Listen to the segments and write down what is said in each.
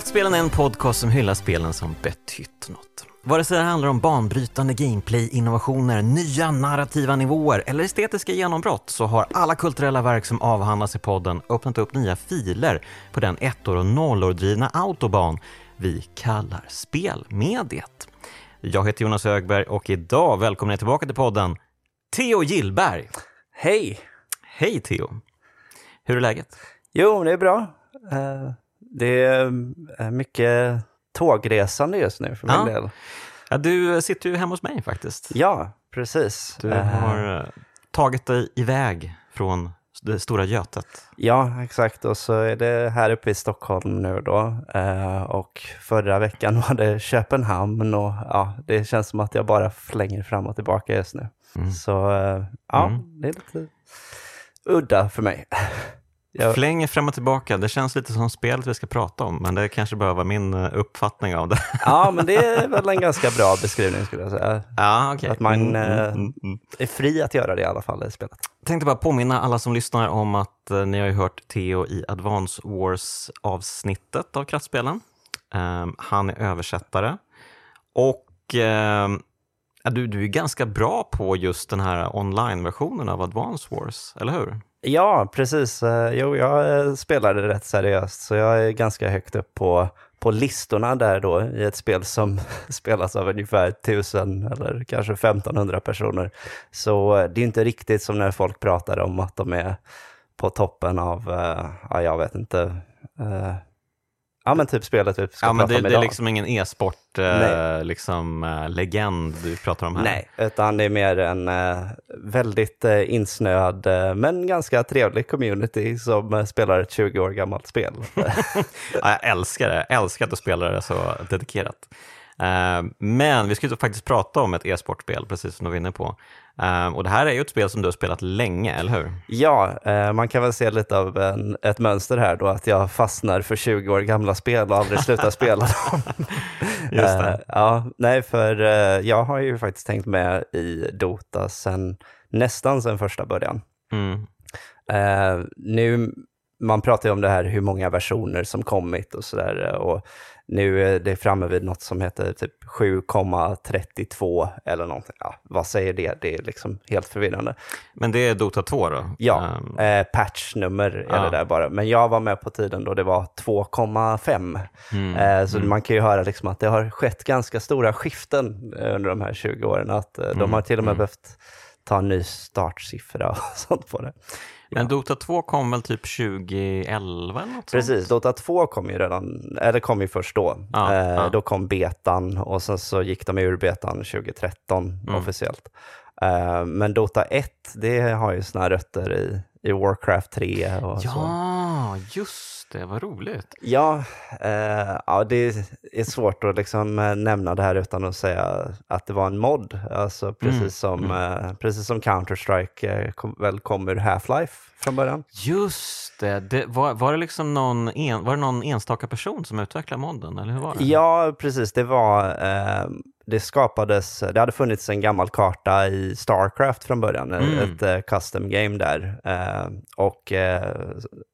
Kraftspelen är en podcast som hyllar spelen som betytt något. Vare sig det handlar om banbrytande gameplay, innovationer, nya narrativa nivåer eller estetiska genombrott så har alla kulturella verk som avhandlas i podden öppnat upp nya filer på den ettor och nollor drivna autobahn vi kallar spelmediet. Jag heter Jonas Högberg och idag välkomnar jag tillbaka till podden Theo Gillberg. Hej! Hej Theo! Hur är läget? Jo, det är bra. Eh, Det är mycket tågresande just nu för min Ja. del. Ja, du sitter ju hemma hos mig faktiskt. Ja, precis. Du Eh, har eh, tagit dig iväg från det stora Götet. Ja, exakt. Och så är det här uppe i Stockholm nu då. Eh, Och förra veckan var det Köpenhamn och ja, det känns som att jag bara flänger fram och tillbaka just nu. Mm. Så eh, ja, Mm. det är lite udda för mig. Jag, Flänger fram och tillbaka, det känns lite som spelet vi ska prata om, men det kanske bara var min eh, uppfattning av det. ja, men det är väl en ganska bra beskrivning skulle jag säga. ja, okej. Att man, Mm, eh, mm, mm, mm. Är fri att göra det i alla fall i spelet. Tänkte bara påminna alla som lyssnar om att eh, ni har ju hört Theo i Advance Wars-avsnittet av Kraftspelen. Ehm, han är översättare. Och ehm, du, du är ganska bra på just den här online-versionen av Advance Wars, eller hur? Ja, precis. Eh, jo, jag eh, spelade rätt seriöst, så jag är ganska högt upp på, på listorna där då i ett spel som spelas av ungefär 1000 eller kanske 1500 personer. Så eh, det är inte riktigt som när folk pratar om att de är på toppen av, ja, jag vet inte, ja men typ spelet vi ska Ja, men det, om det är idag. liksom ingen e-sport eh, liksom, eh, legend du pratar om här. Nej, utan det är mer en eh, väldigt eh, insnöad eh, men ganska trevlig community som eh, spelar ett 20 år gammalt spel. Ja, jag älskar det. Jag älskar att du spelar det så dedikerat. Eh, Men vi ska ju faktiskt prata om ett e-sportspel, precis som du var inne på. Eh, Och det här är ju ett spel som du har spelat länge, eller hur? Ja, eh, man kan väl se lite av en, ett mönster här då, att jag fastnar för 20 år gamla spel och aldrig slutar spela dem. Just det. Ja, nej, för jag har ju faktiskt tänkt med i Dota sen, nästan sen första början. Mm. Nu, man pratar ju om det här hur många versioner som kommit och sådär. Nu är det framme vid något som heter typ 7,32 eller någonting. Ja, vad säger det? Det är liksom helt förvirrande. Men det är Dota 2 då? Ja, Eh, eh, patchnummer är Ja. det där bara. Men jag var med på tiden då det var 2,5. Mm. Eh, så man kan ju höra liksom att det har skett ganska stora skiften eh, under de här 20 åren. Att eh, Mm, de har till och med behövt ta en ny startsiffra och sånt på det. Men Dota 2 kom väl typ 2011 eller något Precis, Dota 2 kom ju redan, eller kom ju först då. Ja, eh, ja. Då kom betan och sen så gick de ur betan 2013 Mm. officiellt. Eh, men Dota 1, det har ju sina rötter i, i Warcraft 3 och så. Ja, just det. Vad roligt. Ja, eh, ja, det är svårt att liksom eh, nämna det här utan att säga att det var en mod. Alltså precis Mm, som, eh, precis som Counter-Strike eh, kom, väl kom ur Half-Life från början. Just det. det var, var det liksom någon, en, var det någon enstaka person som utvecklade modden, eller hur var det? Ja, precis. Det var, eh, det skapades, det hade funnits en gammal karta i Starcraft från början, Mm. ett eh, custom game där, eh, och, eh,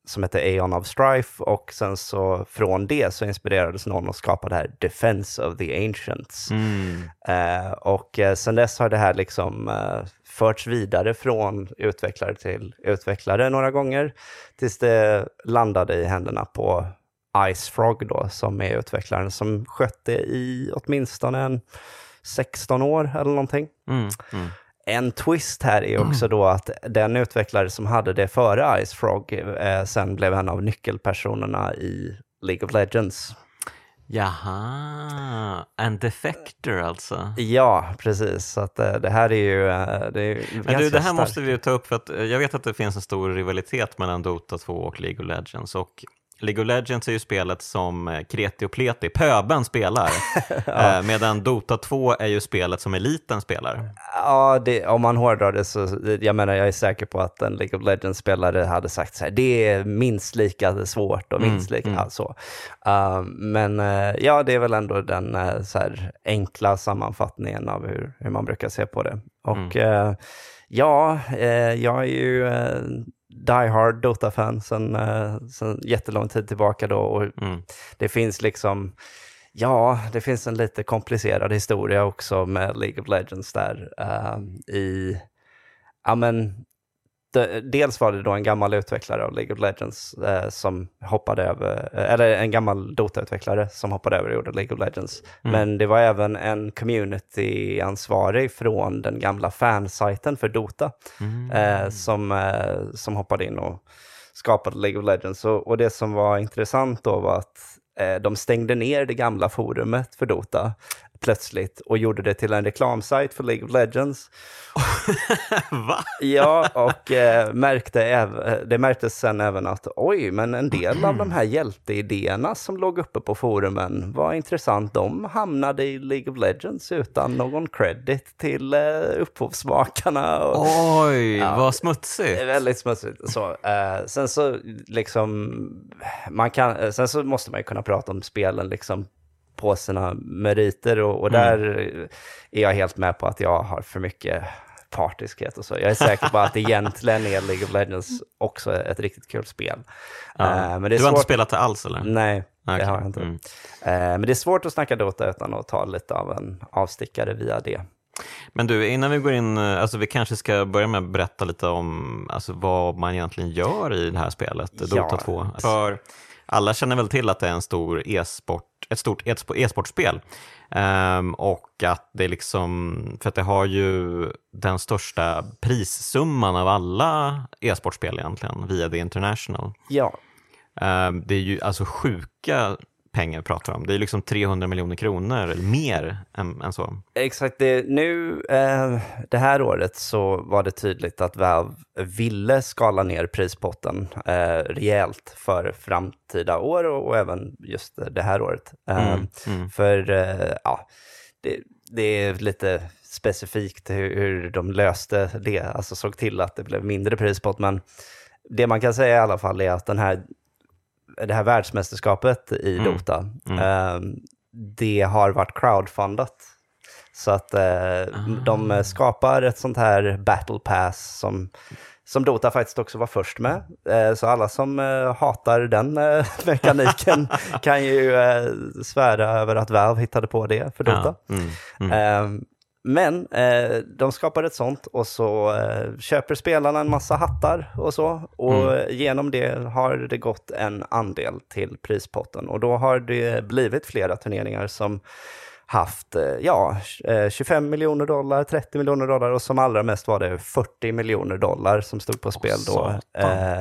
som hette Aeon of Strife. Och sen så från det så inspirerades någon att skapa det här Defense of the Ancients. Mm. Eh, och eh, sen dess har det här liksom eh, förts vidare från utvecklare till utvecklare några gånger, tills det landade i händerna på Ice Frog då, som är utvecklaren som skött det i åtminstone en 16 år eller någonting. Mm. Mm. En twist här är också då att den utvecklare som hade det före Ice Frog eh, sen blev en av nyckelpersonerna i League of Legends. Jaha, en defector alltså. Ja, precis. Så att, eh, det här är ju, eh, det är ju Men du, det här starkt. måste vi ju ta upp för att eh, jag vet att det finns en stor rivalitet mellan Dota 2 och League of Legends och League of Legends är ju spelet som eh, Kreti och Pleti, pöben, spelar. Eh, Medan Dota 2 är ju spelet som eliten spelar. Ja, det, om man hårdrar det så, jag menar jag är säker på att en League of Legends-spelare hade sagt så här, det är minst lika svårt och minst Mm, lika mm. ja, så. Uh, men eh, ja, det är väl ändå den eh, så här, enkla sammanfattningen av hur, hur man brukar se på det. Och Mm. ja, eh, jag är ju, eh, die hard Dota-fan sen, eh, sen jättelång tid tillbaka då. Och Mm. det finns liksom, ja, det finns en lite komplicerad historia också med League of Legends där. eh, I, ja men, dels var det då en gammal utvecklare av League of Legends eh, som hoppade över, eh, eller en gammal Dota-utvecklare som hoppade över och gjorde League of Legends. Men det var även en community-ansvarig från den gamla fansajten för Dota Mm. eh, som, eh, som hoppade in och skapade League of Legends. Och, och det som var intressant då var att eh, de stängde ner det gamla forumet för Dota plötsligt och gjorde det till en reklamsajt för League of Legends. Va? Ja, och eh, märkte äv- det märktes sen även att oj, men en del av de här hjälteidéerna som låg uppe på forumen var intressant. De hamnade i League of Legends utan någon credit till eh, upphovsmakarna. Och, Oj, Ja. vad smutsigt. väldigt smutsigt. Så, eh, sen så liksom, man kan, eh, sen så måste man ju kunna prata om spelen liksom på sina meriter och, och där är jag helt med på att jag har för mycket partiskhet och så. Jag är säker på att egentligen är League of Legends också ett riktigt kul spel. Ja. Eh, men det är du har inte svårt... spelat det alls eller? Nej, det Okej. har jag inte. Mm. Eh, men det är svårt att snacka Dota utan att ta lite av en avstickare via det. Men du, innan vi går in, eh, alltså vi kanske ska börja med att berätta lite om alltså, vad man egentligen gör i det här spelet, Ja. Dota 2. För alla känner väl till att det är en stor e-sport, ett stort e-spo- e-sportspel. Ehm, och att det liksom, för att det har ju den största prissumman av alla e-sportspel egentligen, via The International. Ja, Ehm, det är ju alltså sjuka pengar pratar om. Det är liksom 300 miljoner kronor, eller mer än, än så. Exakt, det, nu eh, det här året så var det tydligt att Valve ville skala ner prispotten eh, rejält för framtida år och, och även just det här året. Eh, Mm, mm. För eh, ja, det, det är lite specifikt hur, hur de löste det, alltså såg till att det blev mindre prispott, men det man kan säga i alla fall är att den här, det här världsmästerskapet i Mm. Dota, Mm. eh, det har varit crowdfundat. Så att eh, de Ah. skapar ett sånt här battle pass som, som Dota faktiskt också var först med. Eh, så alla som eh, hatar den mekaniken kan ju svära över att Valve hittade på det för Dota. Ja, mm, mm. Eh, men eh, de skapar ett sånt och så eh, köper spelarna en massa hattar och så. Och genom det har det gått en andel till prispotten. Och då har det blivit flera turneringar som haft eh, ja, eh, 25 miljoner dollar, 30 miljoner dollar och som allra mest var det 40 miljoner dollar som stod på spel då satan.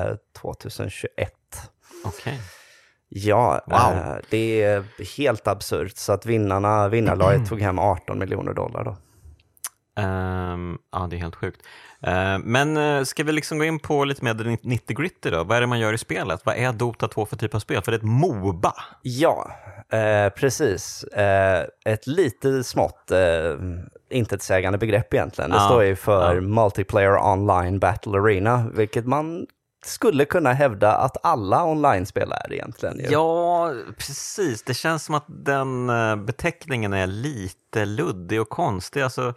eh, 2021. Okej. Ja, Wow. eh, det är helt absurt. Så att vinnarna, vinnarlaget tog hem 18 miljoner dollar då. Ehm, ja, det är helt sjukt. Ehm, men eh, ska vi liksom gå in på lite mer det 90-gritty då? Vad är det man gör i spelet? Vad är Dota 2 för typ av spel? För det är ett Moba. Ja, eh, precis. Eh, ett lite smått eh, intetsägande begrepp egentligen. Det står ju för. Multiplayer Online Battle Arena, vilket man skulle kunna hävda att alla online-spel är egentligen. ju. Ja, precis. Det känns som att den beteckningen är lite luddig och konstig. Alltså,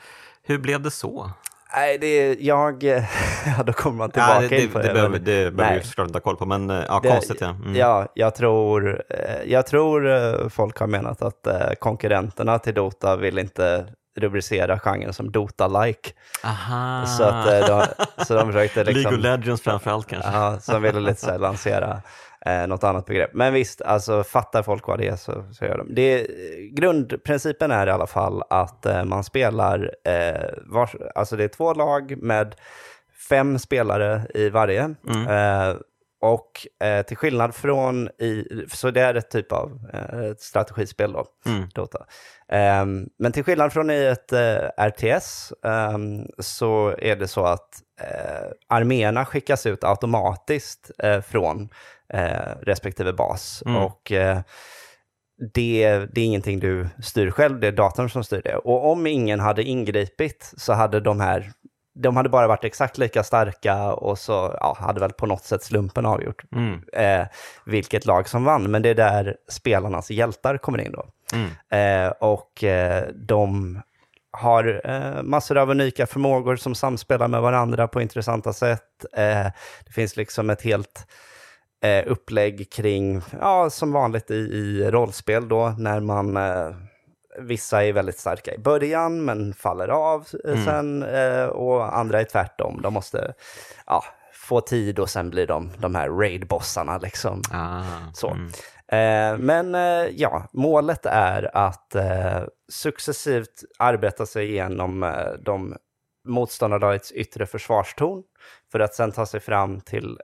hur blev det så? Nej, det jag... Ja, då kommer man tillbaka Ja, det, det, in på det, behöver, men- det behöver Nej. vi såklart inte ha koll på, men eh, ja, Det- konstigt ja. Mm. Ja, jag tror, eh, jag tror eh, folk har menat att konkurrenterna till Dota vill inte rubricera genren som Dota-like. Aha. Så, att, de, så de försökte League liksom... of Legends framför allt kanske. Ja, de ville lite så här lansera eh, något annat begrepp. Men visst, alltså fattar folk vad det är så, så gör de. Det, grundprincipen är i alla fall att eh, man spelar, eh, vars, alltså det är två lag med fem spelare i varje. Eh, och eh, till skillnad från i, så det är ett typ av eh, strategispel då, Mm. Dota. Ehm, men till skillnad från i ett eh, RTS ehm, så är det så att eh, arméerna skickas ut automatiskt eh, från eh, respektive bas. Mm. Och eh, det, det är ingenting du styr själv, det är datorn som styr det. Och om ingen hade ingripit så hade de här de hade bara varit exakt lika starka och så ja, hade väl på något sätt slumpen avgjort Mm. eh, vilket lag som vann. Men det är där spelarnas hjältar kommer in då. Mm. Eh, och eh, de har eh, massor av unika förmågor som samspelar med varandra på intressanta sätt. Eh, det finns liksom ett helt eh, upplägg kring, ja, som vanligt i, i rollspel då, när man eh, Vissa är väldigt starka i början men faller av eh, mm. sen eh, och andra är tvärtom. De måste ja, få tid och sen blir de de här raid-bossarna. Liksom. Ah, så. Mm. Eh, men eh, ja, målet är att eh, successivt arbeta sig igenom eh, de motståndarlagets yttre försvarstorn för att sen ta sig fram till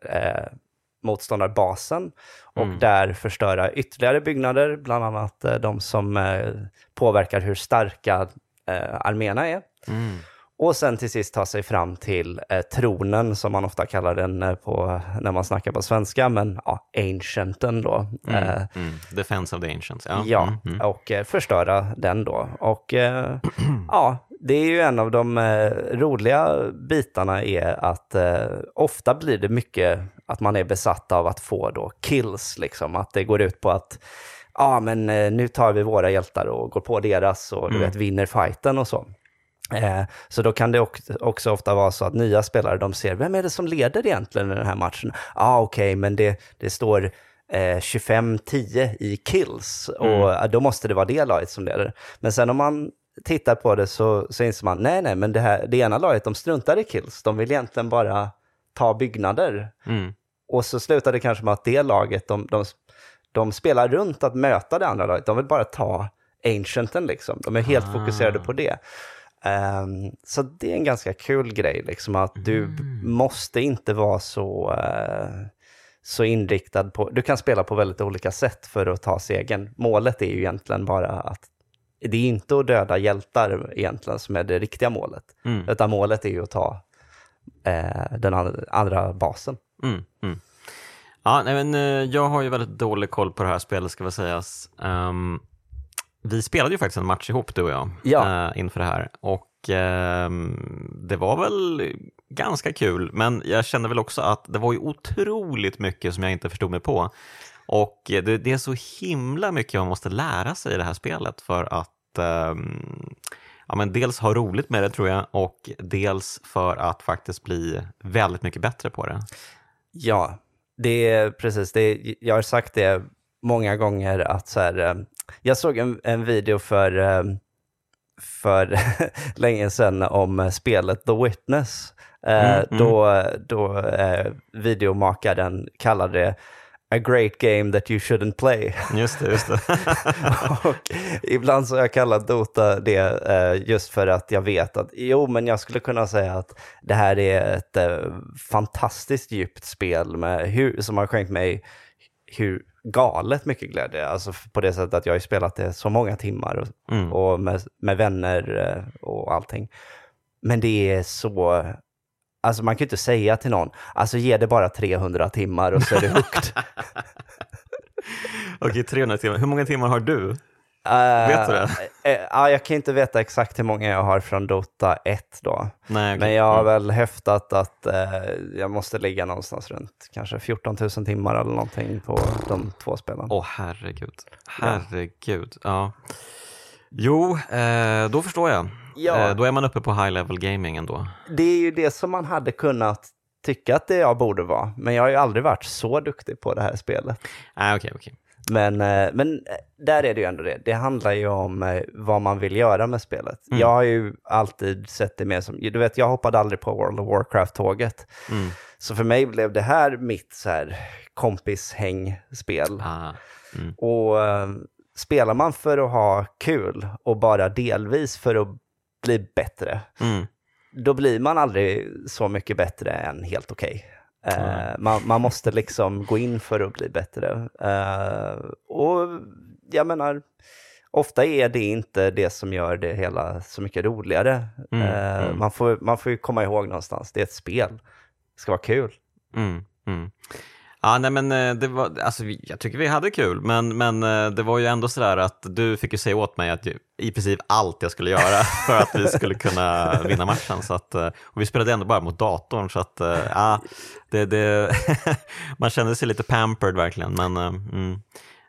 motståndarbasen och mm. där förstöra ytterligare byggnader, bland annat eh, de som eh, påverkar hur starka eh, arméerna är. Mm. Och sen till sist ta sig fram till eh, tronen, som man ofta kallar den eh, på, när man snackar på svenska, men ja, ancienten då. Mm, eh, mm. Defense of the ancients, ja. Ja, mm, mm. och eh, förstöra den då. Och ja, det är ju en av de roliga bitarna är att ofta blir det mycket att man är besatt av att få då kills, liksom. Att det går ut på att ja, men nu tar vi våra hjältar och går på deras och du mm. vet, vinner fighten och så. Eh, så då kan det också ofta vara så att nya spelare, de ser, vem är det som leder egentligen i den här matchen? Ja, ah, okej, okay, men det, det står eh, 25-10 i kills mm. och då måste det vara det laget som leder. Men sen om man tittar på det så, så inser man, nej, nej, men det, här, det ena laget, de struntar i kills. De vill egentligen bara ta byggnader. Mm. Och så slutar det kanske med att det laget, de, de, de spelar runt att möta det andra laget. De vill bara ta ancienten liksom. De är helt ah. fokuserade på det. Um, så det är en ganska kul grej, liksom att du mm. måste inte vara så, uh, så inriktad på... Du kan spela på väldigt olika sätt för att ta segern. Målet är ju egentligen bara att... Det är inte att döda hjältar egentligen som är det riktiga målet, mm. utan målet är ju att ta uh, den andra basen. Mm. mm. Ja, nej, men, uh, jag har ju väldigt dålig koll på det här spelet, ska väl sägas. Um, vi spelade ju faktiskt en match ihop, du och jag, ja. äh, inför det här. Och äh, det var väl ganska kul, men jag kände väl också att det var ju otroligt mycket som jag inte förstod mig på. Och det, det är så himla mycket man måste lära sig i det här spelet för att äh, ja, men dels ha roligt med det tror jag och dels för att faktiskt bli väldigt mycket bättre på det. Ja, det är precis det. Jag har sagt det många gånger att så här, ehm, jag såg en, en video för, ehm, för länge sedan om spelet The Witness. Eh, mm, mm. Då, då eh, videomakaren kallade det A great game that you shouldn't play. Just det, just det. och ibland så har jag kallat Dota det eh, just för att jag vet att, jo men jag skulle kunna säga att det här är ett fantastiskt djupt spel med hur, som har skänkt mig hur galet mycket glädje. Alltså på det sättet att jag har spelat det så många timmar och, mm. och med, med, vänner eh, och allting. Men det är så... Alltså man kan ju inte säga till någon, alltså ge det bara 300 timmar och så är det högt. Okej, 300 timmar. Hur många timmar har du? Uh, Vet du det? Uh, uh, jag kan inte veta exakt hur många jag har från Dota 1 då. Nej, okay. Men jag har väl häftat att uh, jag måste ligga någonstans runt kanske 14 000 timmar eller någonting på de två spelen. Åh oh, herregud. Herregud. Ja. Jo, eh, då förstår jag. Ja. då är man uppe på high level gaming ändå. Det är ju det som man hade kunnat tycka att det jag borde vara. Men jag har ju aldrig varit så duktig på det här spelet. Ah, okay, okay. Men, eh, men eh, där är det ju ändå det. Det handlar ju om eh, vad man vill göra med spelet. Mm. Jag har ju alltid sett det mer som, du vet jag hoppade aldrig på World of Warcraft-tåget. Mm. Så för mig blev det här mitt så här kompishängspel. Ah. Mm. Och spelar man för att ha kul och bara delvis för att bli bättre, mm. då blir man aldrig så mycket bättre än helt okej. Okay. Uh, man, man, måste liksom gå in för att bli bättre. Uh, och jag menar, ofta är det inte det som gör det hela så mycket roligare. Mm, uh, mm. Man, får, man får ju komma ihåg någonstans, det är ett spel. Det ska vara kul. Mm, mm. Ja, nej men eh, det var, alltså, jag tycker vi hade kul, men, men eh, det var ju ändå sådär att du fick ju säga åt mig att i princip allt jag skulle göra för att vi skulle kunna vinna matchen. Så att, eh, och vi spelade ändå bara mot datorn, så att ja, det, det man kände sig lite pampered verkligen. Men, mm,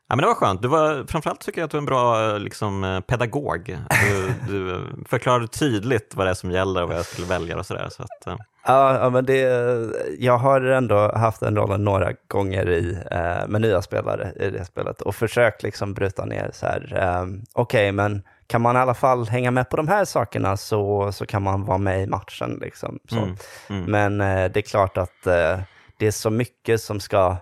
Ja, men det var skönt. Du var, framförallt tycker jag att du är en bra liksom, pedagog. Du, du förklarade tydligt vad det är som gäller och vad jag skulle välja och sådär. Så att. Ja, men det, jag har ändå haft den rollen några gånger i, eh, med nya spelare i det spelet och försökt liksom bryta ner så här, eh, okej, okay, men kan man i alla fall hänga med på de här sakerna så, så kan man vara med i matchen. Liksom, mm, mm. Men eh, det är klart att eh, det är så mycket som ska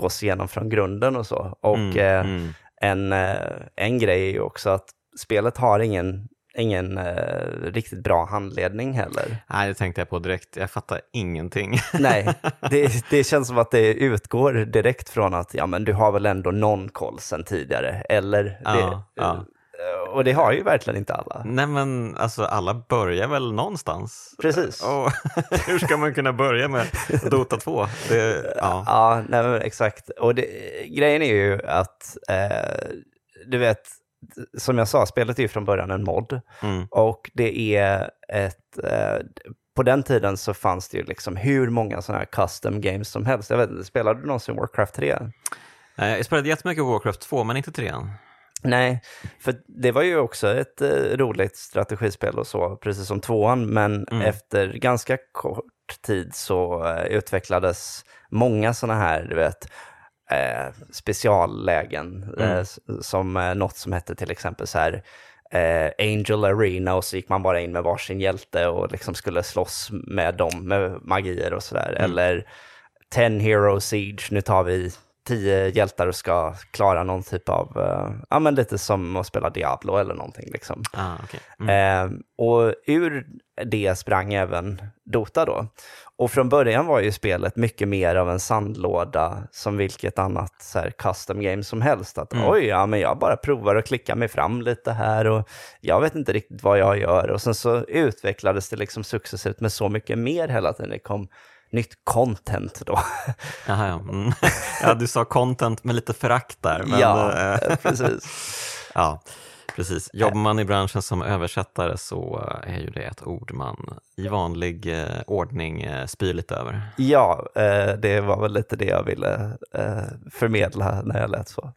gås igenom från grunden och så. Och mm, eh, mm. En, eh, en grej är ju också att spelet har ingen ingen eh, riktigt bra handledning heller. Nej, det tänkte jag på direkt. Jag fattar ingenting. Nej, det, det känns som att det utgår direkt från att ja, men du har väl ändå någon koll sen tidigare. Eller ja, det, ja. Och det har ju verkligen inte alla. Nej men alltså alla börjar väl någonstans. Precis. Och hur ska man kunna börja med Dota 2? Det, ja, ja nej, exakt. Och grejen är ju att eh, du vet, som jag sa, spelet är ju från början en mod. Mm. Och det är ett... Eh, på den tiden så fanns det ju liksom hur många sådana här custom games som helst. Jag vet inte, spelade du någonsin Warcraft 3? Jag spelade jättemycket Warcraft 2, men inte 3 Nej, för det var ju också ett eh, roligt strategispel och så, precis som tvåan, men mm. efter ganska kort tid så eh, utvecklades många sådana här, du vet, eh, speciallägen, mm. eh, som eh, något som hette till exempel så här, eh, Angel Arena och så gick man bara in med varsin hjälte och liksom skulle slåss med dem med magier och sådär. Mm. Eller Ten Hero Siege, nu tar vi tio hjältar och ska klara någon typ av, uh, ja men lite som att spela Diablo eller någonting liksom. Ah, okay. mm. uh, och ur det sprang även Dota då. Och från början var ju spelet mycket mer av en sandlåda som vilket annat så här, custom game som helst. Att mm. oj, ja men jag bara provar att klicka mig fram lite här och jag vet inte riktigt vad jag gör. Och sen så utvecklades det liksom successivt med så mycket mer hela tiden. Det kom nytt content då. Jaha, ja. Mm. ja, du sa content med lite förakt där. Men, ja, eh, precis. ja. Precis. Jobbar man i branschen som översättare så är ju det ett ord man i vanlig eh, ordning eh, spyr lite över. Ja, eh, det var väl lite det jag ville eh, förmedla när jag lät så.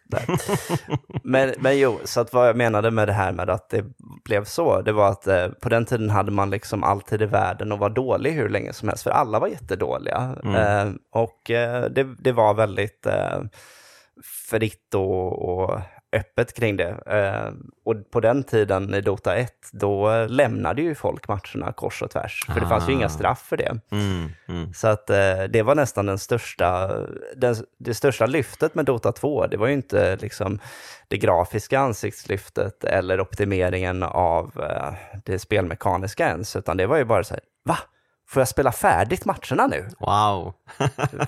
men, men jo, så att vad jag menade med det här med att det blev så, det var att eh, på den tiden hade man liksom alltid i världen och var dålig hur länge som helst, för alla var jättedåliga. Mm. Eh, och det, det var väldigt fritt och, och öppet kring det. Eh, och på den tiden i Dota 1, då lämnade ju folk matcherna kors och tvärs. För det fanns ju inga ah. straff för det. Mm, mm. Så att eh, det var nästan den största, den, det största lyftet med Dota 2. Det var ju inte liksom det grafiska ansiktslyftet eller optimeringen av eh, det spelmekaniska ens, utan det var ju bara så här, va? Får jag spela färdigt matcherna nu? Wow!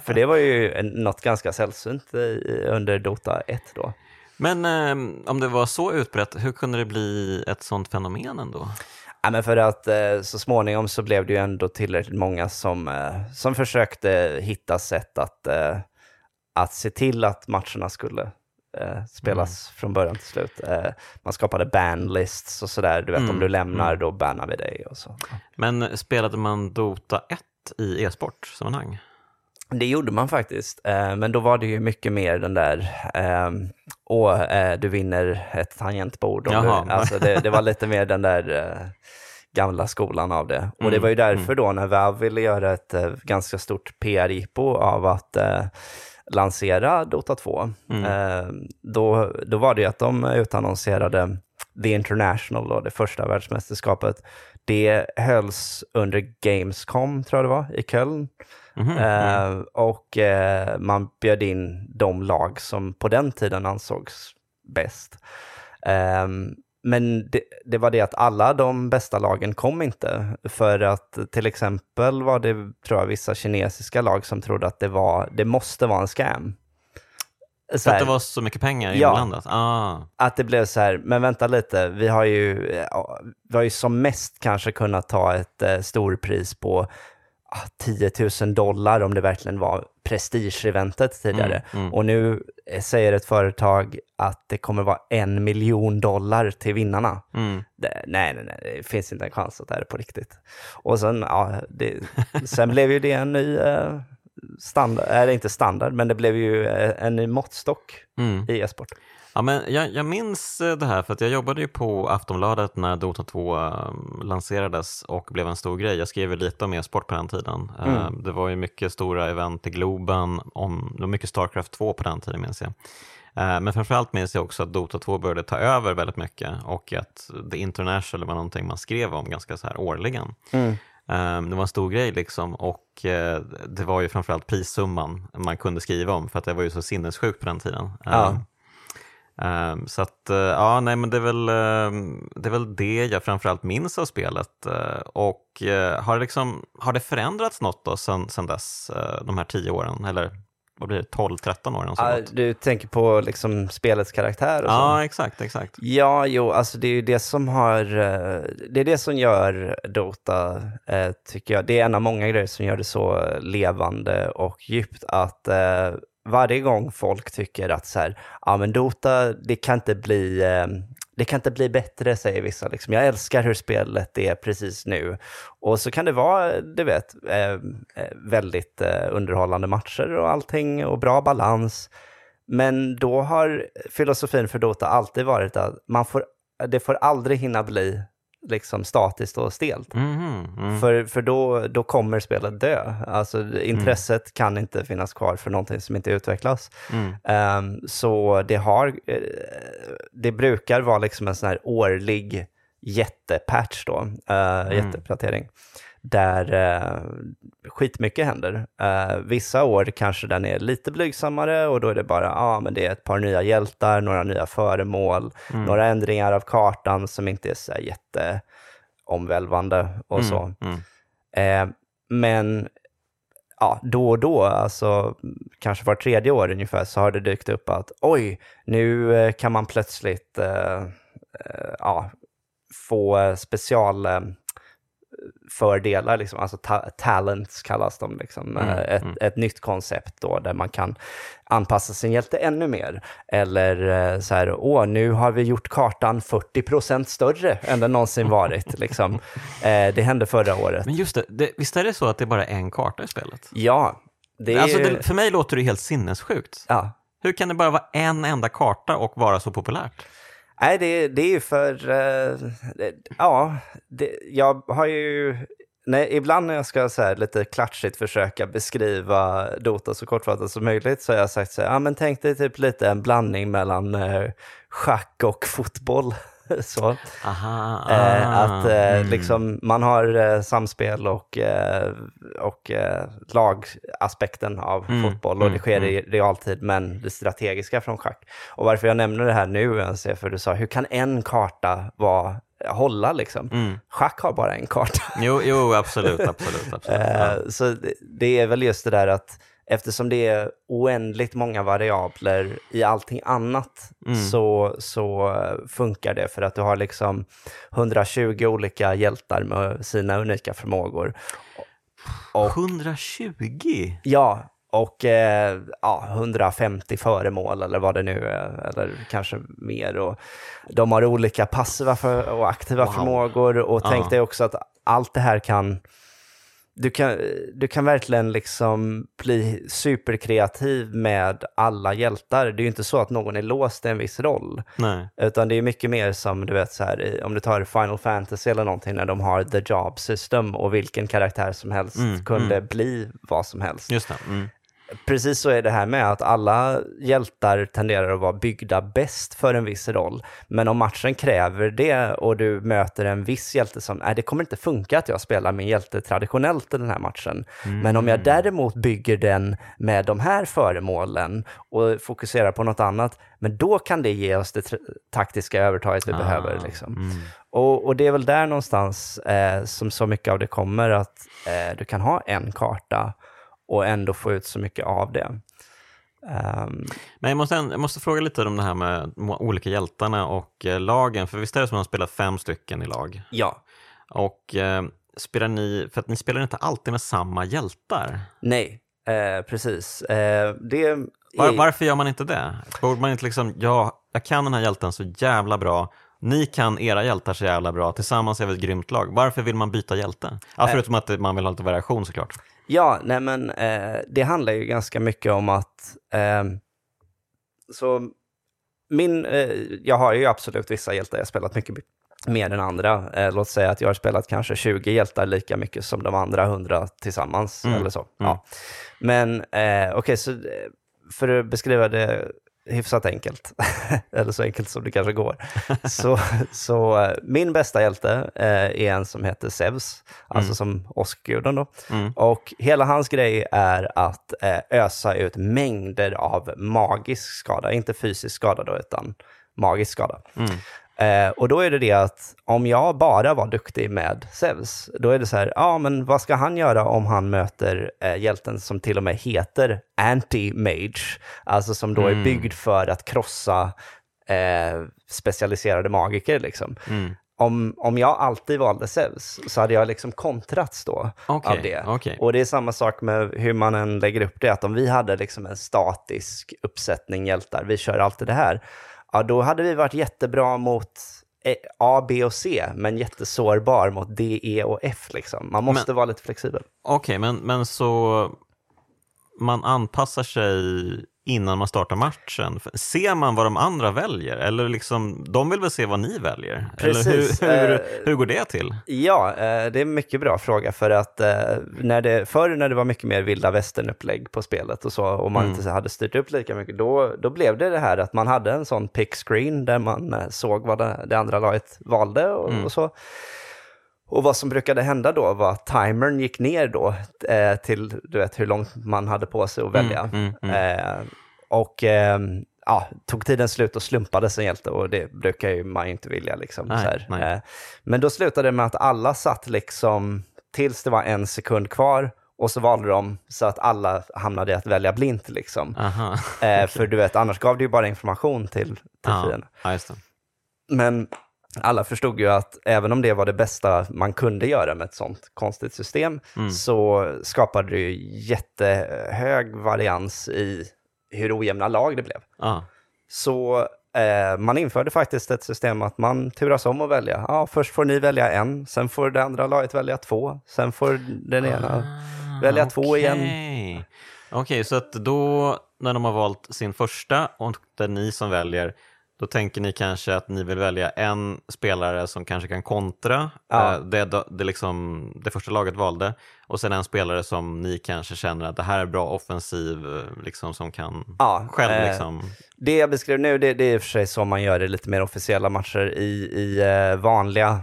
för det var ju något ganska sällsynt under Dota 1 då. Men eh, om det var så utbrett, hur kunde det bli ett sånt fenomen ändå? Ja, men för att eh, så småningom så blev det ju ändå tillräckligt många som, eh, som försökte hitta sätt att, eh, att se till att matcherna skulle eh, spelas mm. från början till slut. Eh, man skapade banlists och sådär, du vet mm. om du lämnar mm. då bannar vi dig och så. Men spelade man Dota 1 i e-sportsammanhang? Det gjorde man faktiskt, men då var det ju mycket mer den där, eh, åh, eh, du vinner ett tangentbord. Du, alltså det, det, var lite mer den där eh, gamla skolan av det. Och mm. det var ju därför då när Valve ville göra ett eh, ganska stort PR-jippo av att eh, lansera Dota 2, mm. då, då var det ju att de utannonserade The International, då, det första världsmästerskapet. Det hölls under Gamescom, tror jag det var, i Köln. Mm -hmm. uh, och uh, man bjöd in de lag som på den tiden ansågs bäst. Um, men det, det, var det att alla de bästa lagen kom inte. För att till exempel var det, tror jag, vissa kinesiska lag som trodde att det, var, det måste vara en scam. Så att det var så mycket pengar inblandat? Ja, ah. att det blev så här, men vänta lite, vi har ju, vi har ju som mest kanske kunnat ta ett eh, storpris på 10 ah, 000 dollar om det verkligen var prestige-eventet tidigare. Mm, mm. Och nu säger ett företag att det kommer vara en miljon dollar till vinnarna. Mm. Det, nej, nej, nej, det finns inte en chans att det är på riktigt. Och sen, ja, det, sen blev ju det en ny, uh, standard, är inte standard, men det blev ju eh, en måttstock Mm. i e-sport. Ja, men jag, jag minns eh, det här för att jag jobbade ju på Aftonbladet när Dota 2 um, lanserades och blev en stor grej. Jag skrev lite om e-sport på den tiden. Eh, Det var ju mycket stora event i Globen, om, det var mycket Starcraft 2 på den tiden minns jag. Eh, Men framförallt minns jag också att Dota 2 började ta över väldigt mycket och att The International var någonting man skrev om ganska så här årligen. Eh, Det var en stor grej liksom och eh, det var ju framförallt prissumman man kunde skriva om för att det var ju så sinnessjukt på den tiden. Ja. Ehm, så att, eh, ja, nej men det är, väl, ehm, det är väl det jag framförallt minns av spelet. Eh, och eh, har det, liksom, har det förändrats något då sen, sen dess, de här tio åren? Eller vad blir det, 12-13 åren Ah, du tänker på liksom spelets karaktär och så? Ja, exakt, exakt. Ja, jo, alltså det är ju det som har, det är det som gör Dota, tycker jag, det är en av många grejer som gör det så levande och djupt att varje gång folk tycker att så här, ja men Dota, det kan inte bli, eh, det kan inte bli bättre, säger vissa. Liksom. Jag älskar hur spelet är precis nu. Och så kan det vara, du vet, ehm, eh, väldigt eh, underhållande matcher och allting och bra balans. Men då har filosofin för Dota alltid varit att man får, det får aldrig hinna bli liksom statiskt och stelt. Mhm, mm. För, för då, då kommer spelet dö. Alltså intresset kan inte finnas kvar för någonting som inte utvecklas. Mm. Ehm, så det har, eh, det brukar vara liksom en sån här årlig jättepatch då, uh, jätteuppdatering, där uh, skitmycket händer. Eh, vissa år kanske den är lite blygsammare och då är det bara, ah, men det är ett par nya hjältar, några nya föremål, några ändringar av kartan som inte är så jätteomvälvande och så. Mm. Eh, men ja, då och då, alltså kanske var tredje år ungefär, så har det dykt upp att oj, nu eh, kan man plötsligt eh, eh, ja, få eh, special eh, fördelar, liksom, alltså ta talents kallas de. Liksom. Mm, Eh, ett, mm. ett nytt koncept då, där man kan anpassa sin hjälte ännu mer. Eller eh, så här, åh, nu har vi gjort kartan 40% större än den någonsin varit. liksom. eh, det hände förra året. Men just det, det, visst är det så att det är bara en karta i spelet? Ja, det är Alltså det, för mig låter det helt sinnessjukt. Ja. Hur kan det bara vara en enda karta och vara så populärt? Nej, det, det är ju för... Uh, det, ja, det, jag har ju... Nej, ibland när jag ska så här, lite klatschigt försöka beskriva Dota så kortfattat som möjligt så har jag sagt så här, ja men tänk dig typ lite en blandning mellan uh, schack och fotboll. så. Aha, Eh, ah, att eh, mm. liksom, man har eh, samspel och, eh, och eh, lagaspekten av Mm, fotboll och mm, det sker i realtid, men det strategiska från schack. Och varför jag nämner det här nu ens är för du sa, hur kan en karta vara, hålla liksom? Mm. Schack har bara en karta. Jo, jo, absolut, absolut. absolut. Ja. Eh, Så det är väl just det där att eftersom det är oändligt många variabler i allting annat Mm. så, så eh, funkar det för att du har liksom 120 olika hjältar med sina unika förmågor. Och, 120? ja, och eh, ja, 150 föremål eller vad det nu är, eller kanske mer. Och de har olika passiva för, och aktiva Wow. förmågor och tänk Ja. dig också att allt det här kan du kan, du kan verkligen liksom bli superkreativ med alla hjältar. Det är ju inte så att någon är låst i en viss roll. Nej. Utan det är mycket mer som, du vet, så här, om du tar Final Fantasy eller någonting, när de har the job system och vilken karaktär som helst Mm, kunde mm. bli vad som helst. Just det. Mm. Precis så är det här med att alla hjältar tenderar att vara byggda bäst för en viss roll. Men om matchen kräver det och du möter en viss hjälte som, nej det kommer inte funka att jag spelar min hjälte traditionellt i den här matchen. Men om jag däremot bygger den med de här föremålen och fokuserar på något annat, men då kan det ge oss det taktiska övertaget vi behöver. Liksom. Mm. Och, och det är väl där någonstans eh, som så mycket av det kommer, att eh, du kan ha en karta och ändå få ut så mycket av det. Ehm, Men jag måste, jag måste fråga lite om det här med olika hjältarna och eh, lagen. För visst är det som att man spelar fem stycken i lag? ja, Och eh, spelar ni, för att ni spelar inte alltid med samma hjältar. nej, eh, precis. Eh, det Var, varför gör man inte det? Borde man inte liksom, ja, jag kan den här hjälten så jävla bra ni kan era hjältar så jävla bra, tillsammans är vi ett grymt lag. Varför vill man byta hjälte? Ja, förutom att man vill ha lite variation såklart. Ja, nej men eh, det handlar ju ganska mycket om att eh, så min, eh, jag har ju absolut vissa hjältar jag spelat mycket mer än andra. Eh, låt säga att jag har spelat kanske 20 hjältar lika mycket som de andra 100 tillsammans. Mm. eller så. Mm. Ja. Men eh, okej, okay, så eh, för att beskriva det hyfsat enkelt, eller så enkelt som det kanske går. så, så eh, min bästa hjälte eh, är en som heter Zeus, alltså mm. som åskguden då. Mm. Och hela hans grej är att eh, ösa ut mängder av magisk skada, inte fysisk skada då, utan magisk skada. Mm. Eh, och då är det det att om jag bara var duktig med Zeus, då är det så här, ja men vad ska han göra om han möter eh, hjälten som till och med heter Anti-Mage, alltså som då mm. är byggd för att krossa eh, specialiserade magiker liksom. Mm. Om, om jag alltid valde Zeus så hade jag liksom kontrats då okay, av det. Okay. Och det är samma sak med hur man än lägger upp det, att om vi hade liksom en statisk uppsättning hjältar, vi kör alltid det här, ja då hade vi varit jättebra mot e, A, B och C, men jättesårbar mot D, E och F. Liksom. Man måste men, vara lite flexibel. Okej, okay, men, men så man anpassar sig innan man startar matchen? Ser man vad de andra väljer? Eller liksom, de vill väl se vad ni väljer? Precis. Eller hur, hur, eh, hur går det till? Ja, eh, det är en mycket bra fråga. För att eh, när det, förr när det var mycket mer vilda västern-upplägg på spelet och så, och man mm. inte hade styrt upp lika mycket, då, då blev det det här att man hade en sån pick screen där man såg vad det, det andra laget valde och, mm. och så. Och vad som brukade hända då var att timern gick ner då eh, till du vet, hur långt man hade på sig att mm, välja. Mm, mm, eh, och eh, ja, tog tiden slut och slumpades en hjälte och det brukar ju man inte vilja. Liksom, nej, nej. Eh, men då slutade det med att alla satt liksom tills det var en sekund kvar och så valde de så att alla hamnade i att välja blint. Liksom. Aha, okay. För du vet, annars gav det ju bara information till, till ja, fienden. Ja, Men alla förstod ju att även om det var det bästa man kunde göra med ett sånt konstigt system, mm. så skapade det ju jättehög varians i hur ojämna lag det blev. Ah. Så eh, man införde faktiskt ett system att man turas om att välja. Ja, först får ni välja en, sen får det andra laget välja två, sen får den ena ah, välja okay. två igen. Okej, okay, så att då när de har valt sin första och det är ni som väljer, då tänker ni kanske att ni vill välja en spelare som kanske kan kontra ja. Eh, det, det, liksom, det första laget valde och sen en spelare som ni kanske känner att det här är bra offensiv eh, liksom, som kan ja, själv. Eh, liksom... Det jag beskrev nu det, det är i och för sig så man gör i lite mer officiella matcher. I, i eh, vanliga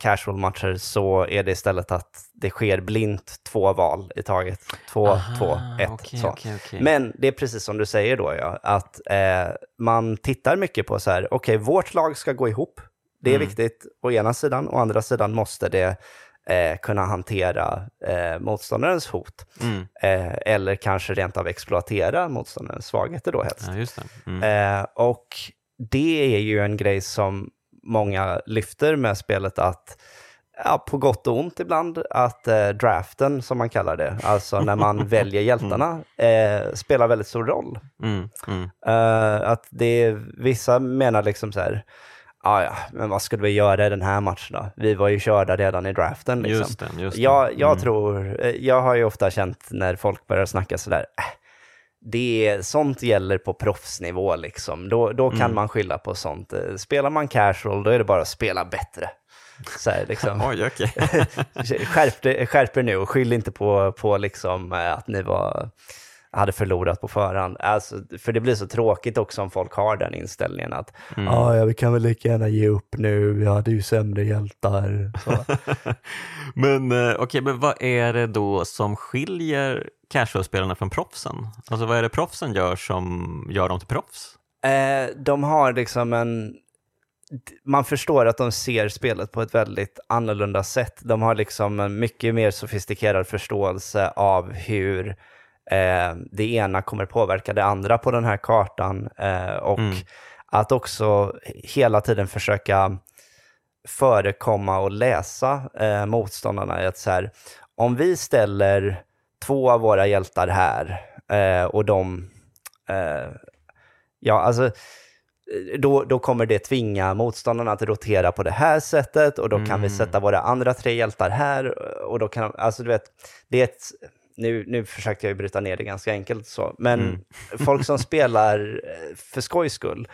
casual-matcher så är det istället att det sker blint två val i taget. Två, Aha, två, ett. Okay, så. Okay, okay. Men det är precis som du säger då, ja, att eh, man tittar mycket på så här, okej, vårt lag ska gå ihop. Det är mm. viktigt å ena sidan, å andra sidan måste det eh, kunna hantera eh, motståndarens hot. Mm. Eh, eller kanske rent av exploatera motståndarens svagheter då helst. Ja, det. Mm. Eh, och det är ju en grej som många lyfter med spelet att ja, på gott och ont ibland, att eh, draften, som man kallar det, alltså när man väljer hjältarna, eh, spelar väldigt stor roll. Mm, mm. Eh, att det vissa menar liksom så här, ah, ja, men vad skulle vi göra i den här matchen då? Vi var ju körda redan i draften. Liksom. Just det, just det. Jag, jag mm. tror, eh, jag har ju ofta känt när folk börjar snacka sådär, äh, det, sånt gäller på proffsnivå. Liksom. Då, då kan mm. man skylla på sånt. Eh, spelar man casual, då är det bara att spela bättre. Så här, liksom. Oj, okay. skärp, skärp er nu och skyll inte på, på liksom, eh, att ni var, hade förlorat på förhand. Alltså, för det blir så tråkigt också om folk har den inställningen att mm. ah, ja, vi kan väl lika gärna ge upp nu, vi hade ju sämre hjältar. men eh, okej, okay, men vad är det då som skiljer casual-spelarna från proffsen? Alltså vad är det proffsen gör som gör dem till proffs? Eh, de har liksom en... Man förstår att de ser spelet på ett väldigt annorlunda sätt. De har liksom en mycket mer sofistikerad förståelse av hur eh, det ena kommer påverka det andra på den här kartan. Eh, och mm. att också hela tiden försöka förekomma och läsa eh, motståndarna. Att så här, om vi ställer två av våra hjältar här eh, och de... Eh, ja, alltså då, då kommer det tvinga motståndarna att rotera på det här sättet och då kan vi sätta våra andra tre hjältar här och då kan, alltså du vet, det är ett, nu, nu försökte jag ju bryta ner det ganska enkelt så, men folk som spelar eh, för skojs skull,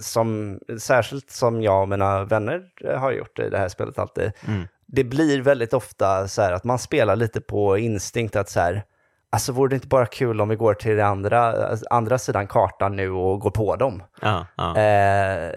som, särskilt som jag och mina vänner eh, har gjort i det här spelet alltid, det blir väldigt ofta så här att man spelar lite på instinkt att så här, alltså vore det inte bara kul om vi går till andra, andra sidan kartan nu och går på dem? Ja, ja. Eh,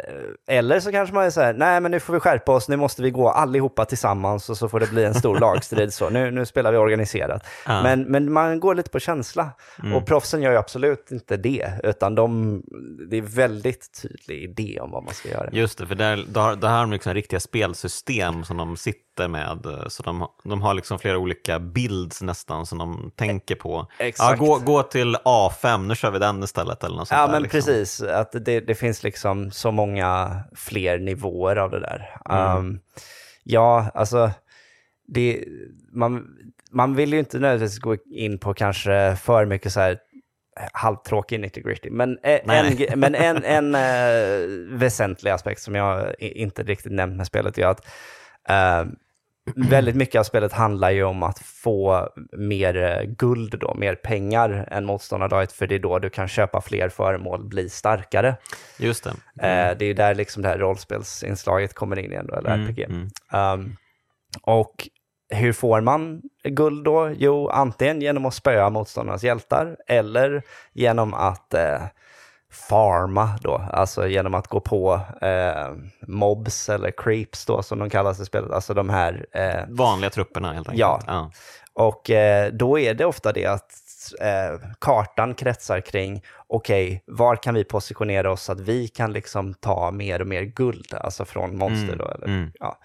eller så kanske man är så här, nej men nu får vi skärpa oss, nu måste vi gå allihopa tillsammans och så får det bli en stor lagstrid. Så nu, nu spelar vi organiserat. Ja. Men, men man går lite på känsla. Och proffsen gör ju absolut inte det, utan de, det är väldigt tydlig idé om vad man ska göra. Just det, för där, där, där har de liksom riktiga spelsystem som de sitter med. Så de, de har liksom flera olika builds nästan som de tänker på. Exakt. Ja, gå, gå till A5, nu kör vi den istället. Eller något sånt Ja, där, men liksom. precis. Att det, det finns liksom så många fler nivåer av det där. Mm. Um, ja, alltså, det, man, man vill ju inte nödvändigtvis gå in på kanske för mycket så här halvtråkig nitty gritty. Men, eh, Nej, en, nej. men en, en eh, väsentlig aspekt som jag inte riktigt nämnt med spelet är att eh, väldigt mycket av spelet handlar ju om att få mer eh, guld då, mer pengar än motståndarlaget, för det är då du kan köpa fler föremål, bli starkare. Just det. Eh, det är där liksom det här rollspelsinslaget kommer in igen, då, eller Mm, RPG. mm. Um, och hur får man guld då? Jo, antingen genom att spöa motståndarnas hjältar eller genom att eh, farma då, alltså genom att gå på eh, mobs eller creeps då som de kallas i spelet, alltså de här eh, Vanliga trupperna helt enkelt. Ja. ja. och eh, då är det ofta det att eh, kartan kretsar kring, okej, var kan vi positionera oss så att vi kan liksom ta mer och mer guld, alltså från monster då, eller mm. ja,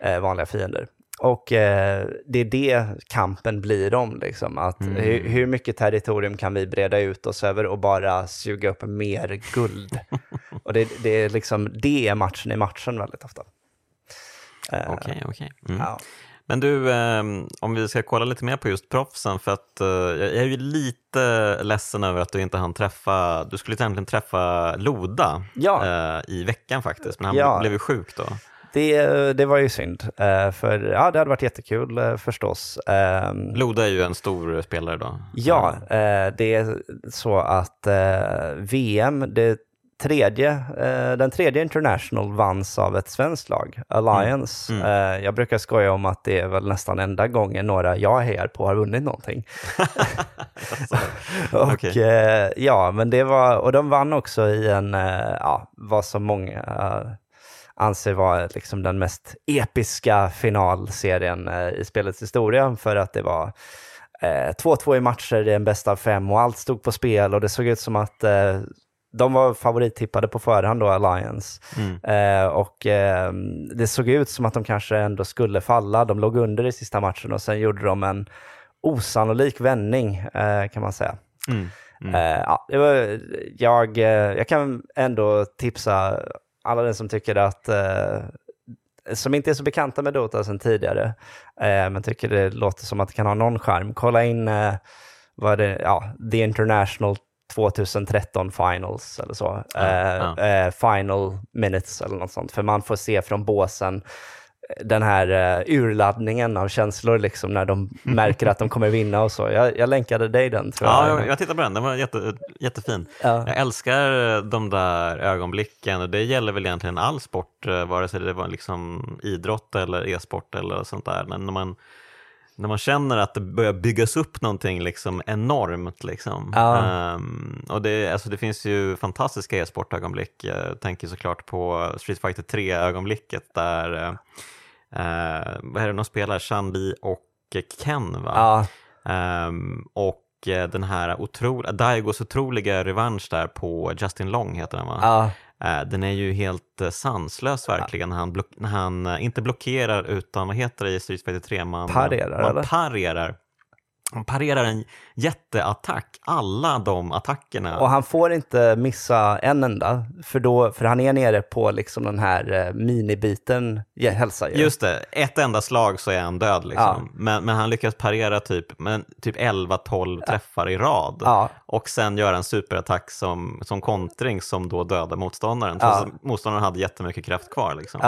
eh, vanliga fiender. Och eh, det är det kampen blir om, liksom. Att Mm. hur, hur mycket territorium kan vi breda ut oss över och bara suga upp mer guld? och det, det, är liksom, det är matchen i matchen väldigt ofta. Eh, Okej, okej. Mm. ja. Men du, eh, om vi ska kolla lite mer på just proffsen, för att eh, jag är ju lite ledsen över att du inte hann träffa, du skulle egentligen träffa Loda Ja. eh, i veckan faktiskt, men han Ja. blev ju sjuk då. Det, det var ju synd, eh, för ja, det hade varit jättekul eh, förstås. Ehm, Loda är ju en stor spelare då. Ja, eh, det är så att eh, VM, det tredje, eh, den tredje International vanns av ett svenskt lag, Alliance. Mm. Eh, jag brukar skoja om att det är väl nästan enda gången några jag hejar på har vunnit någonting. och, eh, ja, men det var, och de vann också i en, eh, ja, vad som många eh, anser vara liksom den mest episka finalserien eh, i spelets historia för att det var eh, 2-2 i matcher i en bäst av fem och allt stod på spel och det såg ut som att eh, de var favorittippade på förhand då, Alliance. Mm. Eh, och eh, det såg ut som att de kanske ändå skulle falla. De låg under i sista matchen och sen gjorde de en osannolik vändning eh, kan man säga. Mm. Mm. Eh, ja, det var, jag, eh, jag kan ändå tipsa alla den som tycker att, eh, som inte är så bekanta med Dota sedan tidigare, eh, men tycker det låter som att det kan ha någon charm. Kolla in eh, vad det, ja, The International 2013 Finals eller så. Ja, ja. Final Minutes eller något sånt. För man får se från båsen den här uh, urladdningen av känslor liksom när de märker att de kommer vinna och så. Jag, jag länkade dig den tror Ja, jag. jag, jag tittade på den, den var jätte, jättefin. Ja. Jag älskar de där ögonblicken och det gäller väl egentligen all sport, eh, vare sig det var liksom idrott eller e-sport eller sånt där. Men när man, när man känner att det börjar byggas upp någonting liksom enormt. Liksom. Ja. Ehm, och det, alltså det finns ju fantastiska e-sportögonblick. Jag tänker såklart på Street Fighter 3-ögonblicket där, eh, vad är det de spelar, Chan-Li och Ken va? Ja, Ehm, och eh, den här otro, Daigos otroliga revansch där på Justin Long heter den va? ja, Eh, den är ju helt eh, sanslös verkligen när han, block, när han inte blockerar utan vad heter det i Street Fighter 3? Man, Parerar, man eller? parerar Han parerar en jätteattack, alla de attackerna. Och han får inte missa en enda, för, då, för han är nere på liksom den här eh, minibiten hälsa ju. Just det, ett enda slag så är han död. Liksom. Ja. Men, men han lyckas parera typ, men, typ 11-12 träffar i rad. Ja. Och sen göra en superattack som, som kontring som då dödar motståndaren. Ja. Motståndaren hade jättemycket kraft kvar. Liksom.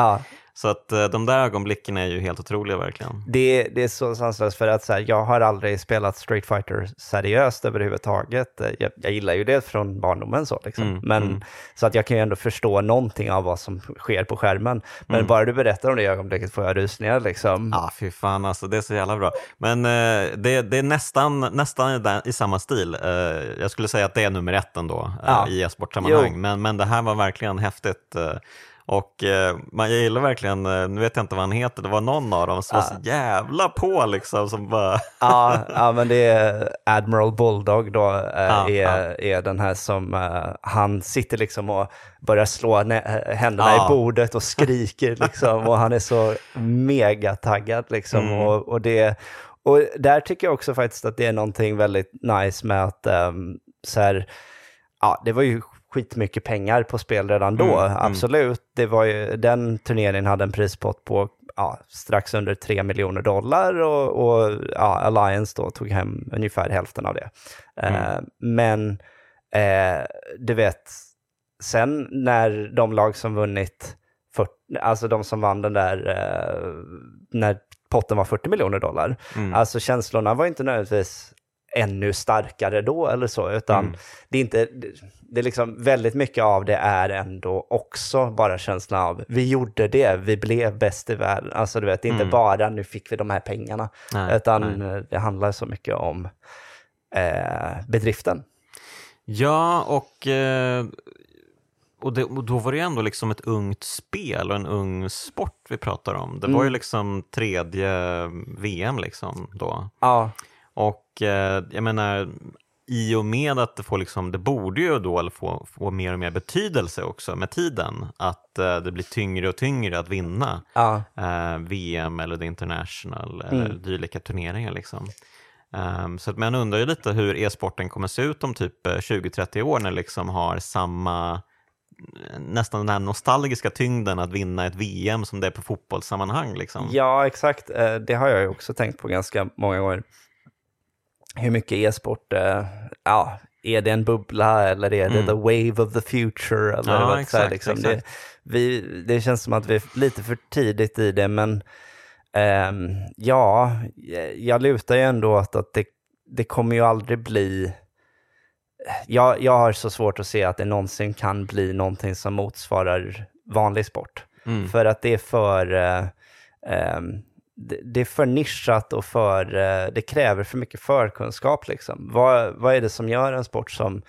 Så att eh, de där ögonblicken är ju helt otroliga verkligen. det, det är så sanslöst för att så här, jag har aldrig spelat Street Fighter seriöst överhuvudtaget. Eh, Jag, jag gillar ju det från barndomen så liksom. Mm, Men, mm. Så att jag kan ju ändå förstå någonting av vad som sker på skärmen. Men Mm. bara du berättar om det ögonblicket får jag rysningar liksom. Ja, fy fan alltså, det är så jävla bra. Men eh, det, det är nästan, nästan i, samma stil. Eh, jag skulle säga att det är nummer ett ändå eh, Ja. i e-sportsammanhang. Men, men det här var verkligen häftigt. Och eh, man, gillar verkligen, eh, nu vet jag inte vad han heter, det var någon av dem som var så jävla på liksom. Som bara, Ja, ja, men det är Admiral Bulldog då, eh, Ja, är, är den här som, eh, han sitter liksom och börjar slå eh, händerna Ja. i bordet och skriker liksom, och han är så megataggad liksom. Mm. Och, och, det, och där tycker jag också faktiskt att det är någonting väldigt nice med att, um, så här, ja, det var ju skitmycket pengar på spel redan då, Mm, mm. absolut. Det var ju, den turneringen hade en prispott på ja, strax under 3 miljoner dollar och, och ja, Alliance då tog hem ungefär hälften av det. Eh, men eh, du vet, sen när de lag som vunnit, 40, alltså de som vann den där, eh, när potten var 40 miljoner dollar, mm, Alltså känslorna var inte nödvändigtvis ännu starkare då eller så, utan Mm. det är inte, det, är liksom väldigt mycket av det är ändå också bara känslan av vi gjorde det, vi blev bäst i världen. Alltså du vet, det är inte Mm. bara nu fick vi de här pengarna, nej, utan nej. det handlar så mycket om eh, bedriften. Ja, och, eh, och, det, och då var det ju ändå liksom ett ungt spel och en ung sport vi pratar om. Det var ju Mm. liksom tredje VM liksom då. Ja, Och eh, jag menar, i och med att det får liksom, det borde ju då få, få mer och mer betydelse också med tiden, att eh, det blir tyngre och tyngre att vinna ja, eh, VM eller The International eller Mm. dylika turneringar. Liksom. Ehm, så att man undrar ju lite hur e-sporten kommer se ut om typ eh, 20-30 år när det liksom har samma nästan den här nostalgiska tyngden att vinna ett VM som det är på fotbollssammanhang. Liksom. ja, exakt. Eh, Det har jag ju också tänkt på ganska många gånger. Hur mycket e-sport, eh, ja, är det en bubbla eller är det Mm. the wave of the future? Eller Ja, vad, så här, exakt, liksom. Det, exakt. vi, det känns som att vi är lite för tidigt i det, men ehm, ja, jag lutar ju ändå åt att det, det kommer ju aldrig bli... Jag, jag har så svårt att se att det någonsin kan bli någonting som motsvarar vanlig sport. Mm. För att det är för... eh, ehm, det, är för nischat och för... eh, det kräver för mycket förkunskap. Liksom. Vad, vad är det som gör en sport som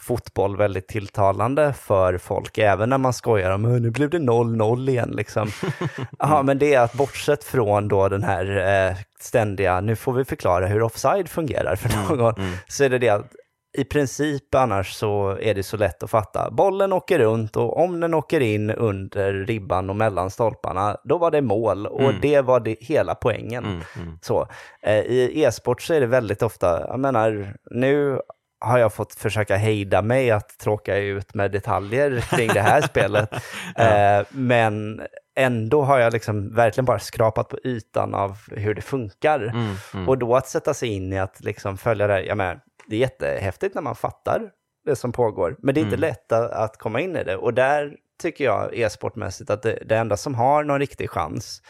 fotboll väldigt tilltalande för folk, även när man skojar om "Åh, nu blev det 0-0 igen. Liksom. Aha, men det är att bortsett från då den här eh, ständiga, nu får vi förklara hur offside fungerar för någon, mm. så är det det att i princip annars så är det så lätt att fatta. Bollen åker runt och om den åker in under ribban och mellan stolparna, då var det mål och Mm. det var det hela poängen. Mm, mm. Så, eh, I e-sport så är det väldigt ofta, jag menar, nu har jag fått försöka hejda mig att tråka ut med detaljer kring det här spelet. Eh, men ändå har jag liksom verkligen bara skrapat på ytan av hur det funkar. Mm, mm. Och då att sätta sig in i att liksom följa det, jag menar, det är jättehäftigt när man fattar det som pågår, men det är inte Mm. lätt att, att komma in i det. Och där tycker jag e-sportmässigt att det, det enda som har någon riktig chans,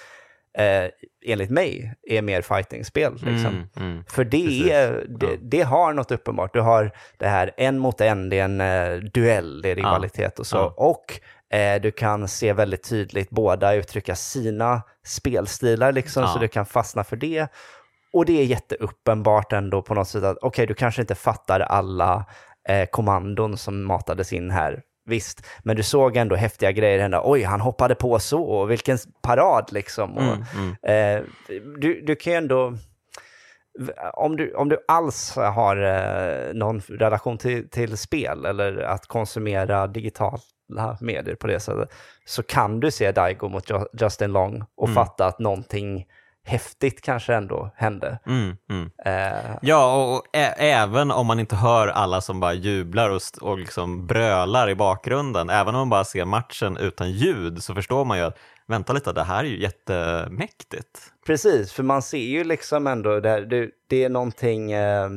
eh, enligt mig, är mer fightingspel. Liksom. Mm, mm. För det, är, det, det har något uppenbart. Du har det här en mot en, det är en eh, duell, det är rivalitet och så. Ja. Och eh, du kan se väldigt tydligt båda uttrycka sina spelstilar, liksom, Ja. så du kan fastna för det. Och det är jätteuppenbart ändå på något sätt att okej, du kanske inte fattar alla eh, kommandon som matades in här. Visst, men du såg ändå häftiga grejer hända. Oj, han hoppade på så, och vilken parad liksom. Och, Mm, mm. Eh, du, du kan ju ändå, om du, om du alls har eh, någon relation till, till spel eller att konsumera digitala medier på det sättet, så kan du se Daigo mot Ju- Justin Long och Mm. fatta att någonting häftigt kanske ändå hände. Mm, mm. Eh, Ja, och, och ä- även om man inte hör alla som bara jublar och, st- och liksom brölar i bakgrunden, även om man bara ser matchen utan ljud så förstår man ju att vänta lite, det här är ju jättemäktigt. Precis, för man ser ju liksom ändå, där, det, det är någonting eh,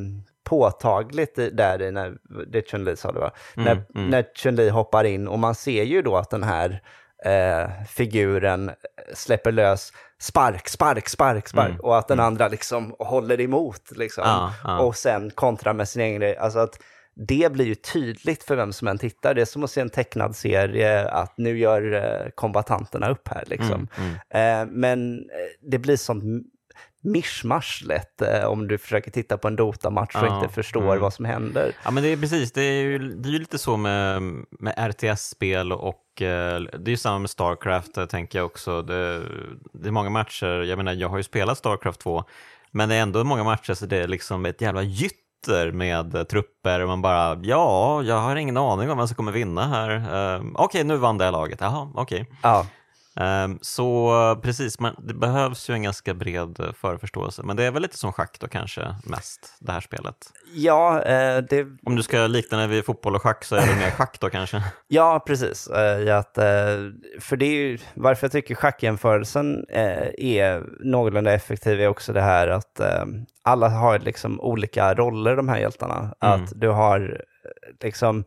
påtagligt där i när, det Chun-Li sa det va? när, mm. när Chun-Li hoppar in och man ser ju då att den här eh, figuren släpper lös spark, spark, spark, spark Mm, och att den andra liksom håller emot liksom. Ja, ja. och sen kontrar med sin egen grej. Alltså att det blir ju tydligt för vem som än tittar. Det är som att se en tecknad serie, att nu gör eh, kombatanterna upp här. Liksom. Mm, Eh, men det blir sånt mischmasch lätt eh, om du försöker titta på en Dota-match och Ja, inte förstår mm. vad som händer. Ja, men det är precis, det är ju, det är ju lite så med, med RTS-spel och Eh, det är ju samma med Starcraft, eh, tänker jag också. Det, det är många matcher, jag menar, jag har ju spelat Starcraft 2, men det är ändå många matcher så det är liksom ett jävla gytter med eh, trupper och man bara, ja, jag har ingen aning om vem som kommer vinna här. Eh, okej, nu vann det laget, jaha, okej. Ja, så eh, precis, man, det behövs ju en ganska bred eh, förförståelse, men det är väl lite som schack då kanske mest, det här spelet. ja, eh, det, Om du ska likna det vid fotboll och schack så är det mer schack då kanske? ja precis. Eh, att, för det är ju, varför jag tycker schackjämförelsen är någorlunda effektiv är också det här att alla har liksom olika roller, de här hjältarna. Mm. Att du har liksom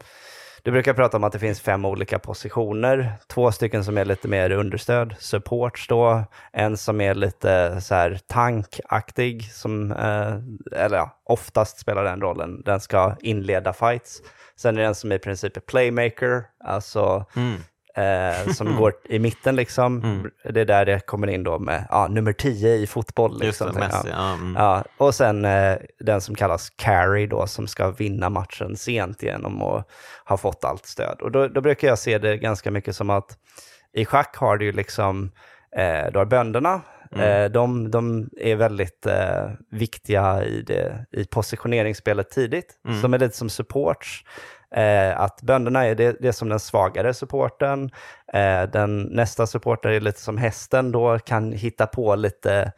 du brukar prata om att det finns fem olika positioner. Två stycken som är lite mer understöd, supports då. En som är lite så här tankaktig, som, eh, eller ja, oftast spelar den rollen. Den ska inleda fights. Sen är det en som i princip är playmaker, alltså Mm eh, som går i mitten liksom. Mm. Det är där det kommer in då med ja, nummer 10 i fotboll. Liksom. det. Messi. Ja, mm. Ja, och sen eh, den som kallas carry då, som ska vinna matchen sent genom att ha fått allt stöd. Och då, då brukar jag se det ganska mycket som att i schack har du ju liksom, eh, du har bönderna, eh, de, de är väldigt eh, viktiga i, det, i positioneringsspelet tidigt, som är lite som supports. Eh, att bönderna är det, det är som den svagare supporten. Eh, den, nästa supporter är lite som hästen då, kan hitta på lite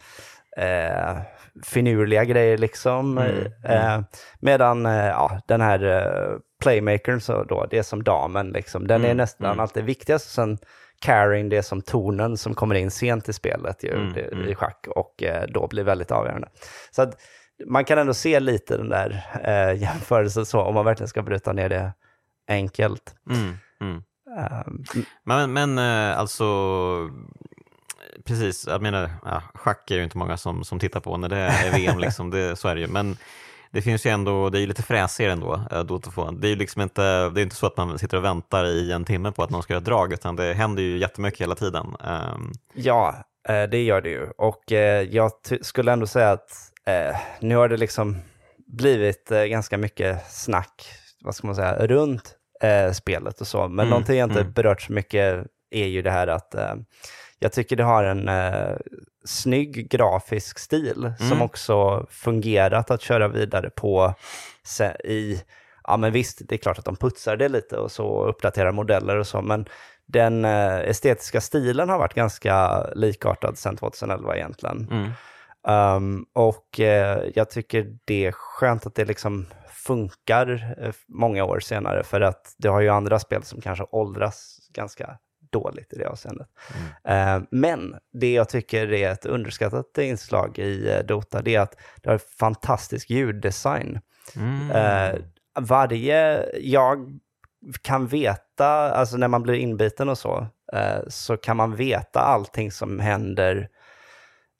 eh, finurliga grejer liksom. Eh, medan eh, ja, den här eh, playmakern, så då, det är som damen liksom. Den är nästan alltid viktigast. Sen carrying, det är som tonen som kommer in sent i spelet ju, det, i schack och då blir väldigt avgörande. Så att man kan ändå se lite den där eh, jämförelsen så, om man verkligen ska bryta ner det enkelt. Mm, mm. Ehm, Men, men eh, alltså, precis, jag menar, ja, schack är ju inte många som, som tittar på när det är VM, liksom, det, så är det ju. Men det finns ju ändå, det är ju lite fräsigare ändå, eh, Dota 2. Det är ju liksom inte, det är inte så att man sitter och väntar i en timme på att någon ska göra ett drag, utan det händer ju jättemycket hela tiden. Ehm, Ja, eh, det gör det ju. Och jag skulle ändå säga att eh, nu har det liksom blivit eh, ganska mycket snack, vad ska man säga, runt eh, spelet och så. Men Mm, någonting jag inte mm. berört så mycket är ju det här att eh, jag tycker det har en eh, snygg grafisk stil som Mm. också fungerat att köra vidare på i, ja men visst, det är klart att de putsar det lite och så uppdaterar modeller och så, men den eh, estetiska stilen har varit ganska likartad sedan 2011 egentligen. mm. Um, och eh, jag tycker det är skönt att det liksom funkar eh, många år senare, för att det har ju andra spel som kanske åldras ganska dåligt i det avseendet. Eh, men det jag tycker är ett underskattat inslag i eh, Dota, det är att det har fantastisk ljuddesign. Mm. Eh, varje, jag kan veta, alltså när man blir inbiten och så, eh, så kan man veta allting som händer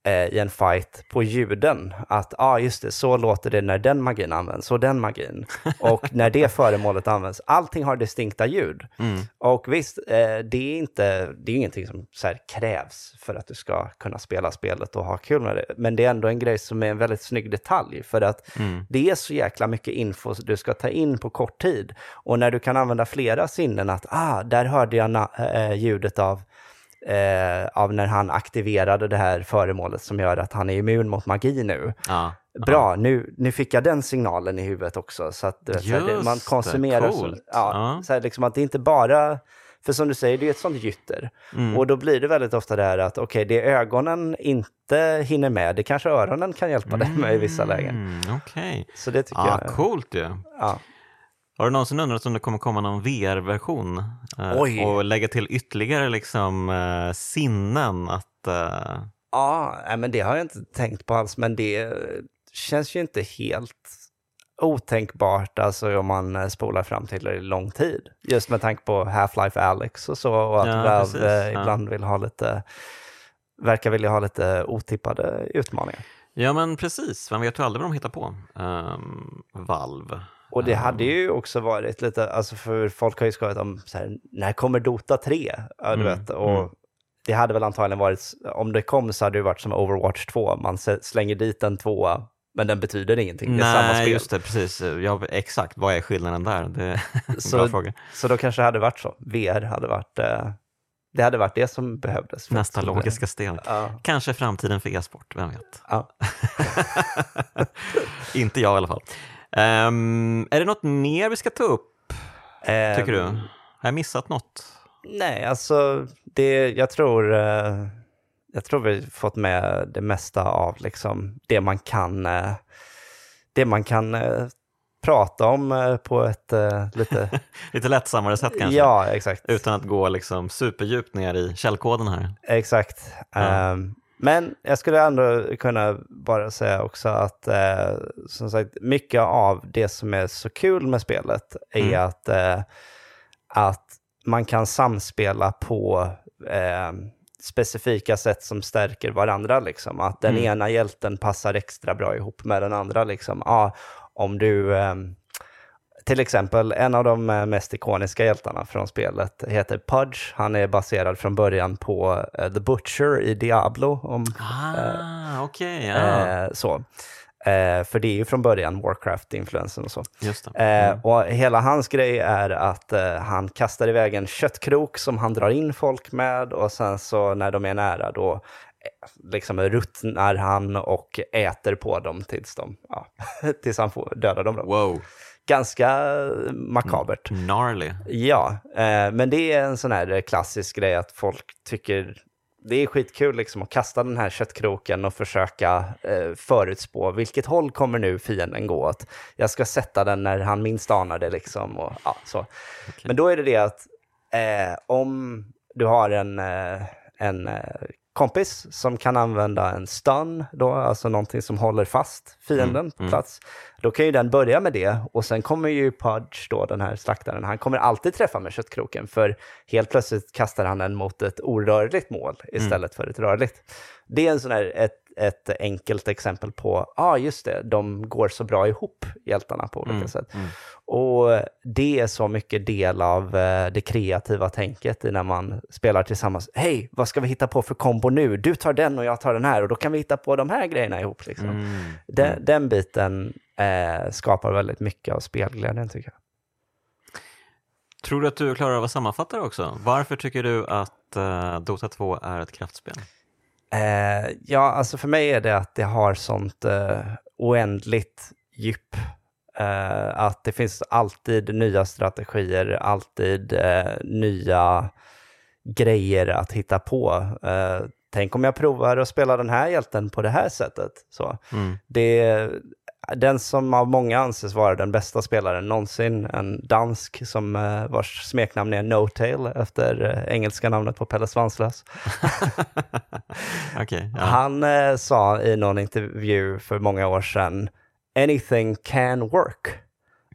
i en fight på ljuden. Att, ja ah, just det, så låter det när den magin används, och den magin. Och när det föremålet används. Allting har distinkta ljud. Mm. Och visst, eh, det är inte, det är ingenting som så här krävs för att du ska kunna spela spelet och ha kul med det. Men det är ändå en grej som är en väldigt snygg detalj, för att Mm. det är så jäkla mycket info du ska ta in på kort tid. Och när du kan använda flera sinnen, att ah, där hörde jag na- eh, ljudet av eh, av när han aktiverade det här föremålet som gör att han är immun mot magi nu. Ja. Bra, nu, nu fick jag den signalen i huvudet också. Så att du vet, så här, man Just konsumerar så, ja, Ja. så här, liksom att det inte bara... För som du säger, det är ett sånt gytter. Mm. Och då blir det väldigt ofta det här att okej, det ögonen inte hinner med, det kanske öronen kan hjälpa dig med i vissa lägen. Mm, Okej. Så det tycker Ah, jag... coolt ju. Ja. Har du någonsin undrat om det kommer komma någon VR-version? eh. Och lägga till ytterligare liksom, eh, sinnen att... eh, Ja, men det har jag inte tänkt på alls, men det känns ju inte helt otänkbart alltså om man eh, spolar fram till lång tid. Just med tanke på Half-Life Alyx och så och att Ja, Valve precis, eh, ja. ibland vill ha lite, verkar vilja ha lite otippade utmaningar. Ja men precis, man vet ju aldrig vad de hittar på. Um, Valve. Och det hade ju också varit lite, alltså för folk har ju skojat om så här, när kommer Dota 3? Ja, du Mm, vet, och mm. det hade väl antagligen varit, om det kom så hade det varit som Overwatch 2, man slänger dit en tvåa, men den betyder ingenting, det är samma spel. just det, precis. Ja, exakt, vad är skillnaden där? Det är en Så- bra fråga. Så då kanske det hade varit så, VR hade varit, eh, det hade varit det som behövdes. Nästa logiska steg. Ja, Kanske framtiden för e-sport, vem vet? ja. Inte jag i alla fall. Ehm, är det något mer vi ska ta upp, tycker du? Har jag missat något? Nej, alltså det, jag tror, eh, jag tror vi fått med det mesta av liksom det man kan, eh, det man kan eh, prata om på ett lite, Lite lättsammare sätt kanske? ja exakt, Utan att gå liksom superdjupt ner i källkoden här. exakt. Ja. Ehm, men jag skulle ändå kunna bara säga också att eh, som sagt, mycket av det som är så kul med spelet är Mm. att, eh, att man kan samspela på eh, specifika sätt som stärker varandra. Liksom. Att den Mm. ena hjälten passar extra bra ihop med den andra. Liksom. Ja, om du... ehm, till exempel, en av de eh, mest ikoniska hjältarna från spelet heter Pudge. Han är baserad från början på eh, The Butcher i Diablo. Om, Ah, okej. ja. eh, så. Eh, för det är ju från början Warcraft-influensen och så. Det. Eh, Mm. och hela hans grej är att eh, han kastar iväg en köttkrok som han drar in folk med och sen så när de är nära då eh, liksom ruttnar han och äter på dem tills, de, ja, tills han får döda dem. Då. Wow, Ganska makabert. gnarly. Ja, eh, men det är en sån här klassisk grej att folk tycker det är skitkul liksom att kasta den här köttkroken och försöka eh, förutspå vilket håll kommer nu fienden gå åt. Jag ska sätta den när han minst anar det liksom. Och, ja, så. Men då är det det att eh, om du har en, eh, en eh, kompis som kan använda en stun, då, alltså någonting som håller fast fienden Mm, på mm. plats, då kan ju den börja med det och sen kommer ju Pudge, då, den här slaktaren, han kommer alltid träffa med köttkroken för helt plötsligt kastar han den mot ett orörligt mål istället för ett rörligt. Det är en sån här, ett, ett enkelt exempel på, ja ah, just det, de går så bra ihop, hjältarna på olika Mm, sätt. mm. Och det är så mycket del av eh, det kreativa tänket i när man spelar tillsammans. Hej, vad ska vi hitta på för kombo nu? Du tar den och jag tar den här och då kan vi hitta på de här grejerna ihop. Liksom. Mm. Den, den biten eh, skapar väldigt mycket av spelglädjen tycker jag. Tror du att du klarar av att sammanfatta det också? Varför tycker du att eh, Dota 2 är ett kraftspel? Eh, ja, alltså för mig är det att det har sånt eh, oändligt djup. Eh, att det finns alltid nya strategier, alltid eh, nya grejer att hitta på. Eh, tänk om jag provar att spela den här hjälten på det här sättet. Så. Mm. Det den som av många anses vara den bästa spelaren någonsin, en dansk som eh, vars smeknamn är No-Tail efter eh, engelska namnet på Pelle Svanslös. Okej, ja. Han eh, sa i någon intervju för många år sedan, anything can work.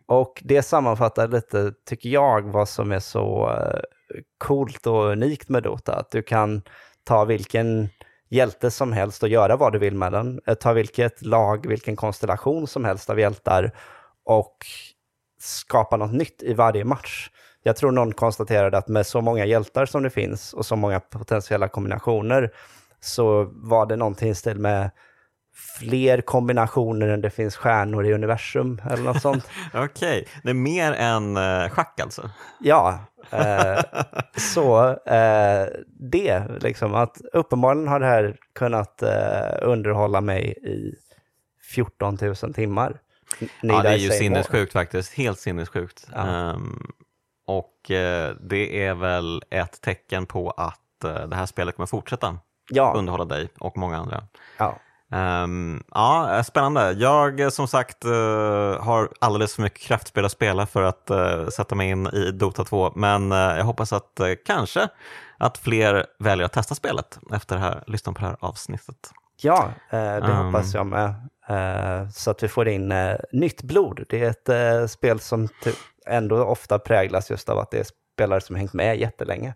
Och det sammanfattar lite, tycker jag, vad som är så coolt och unikt med Dota. Att du kan ta vilken hjälte som helst och göra vad du vill med den. Eh, Ta vilket lag, vilken konstellation som helst av hjältar och skapa något nytt i varje match. Jag tror någon konstaterade att med så många hjältar som det finns och så många potentiella kombinationer så var det någonting i stil med fler kombinationer än det finns stjärnor i universum eller något sånt. Okej, det är mer än uh, schack alltså? Ja, eh, så eh, det liksom att uppenbarligen har det här kunnat eh, underhålla mig i 14 000 timmar. Need Ja, det är ju sinnessjukt faktiskt. Helt sinnessjukt. Ja. Ehm, och eh, det är väl ett tecken på att eh, det här spelet kommer fortsätta Ja, underhålla dig och många andra. ja. Ehm, ja, eh, spännande. Jag eh, som sagt eh, har alldeles för mycket kraftspel att spela för att eh, sätta mig in i Dota 2, men eh, jag hoppas att kanske att fler väljer att testa spelet efter det här, lyssna på det här avsnittet. ja det Um. hoppas jag med. Så att vi får in nytt blod. Det är ett spel som ändå ofta präglas just av att det är spelare som hängt med jättelänge.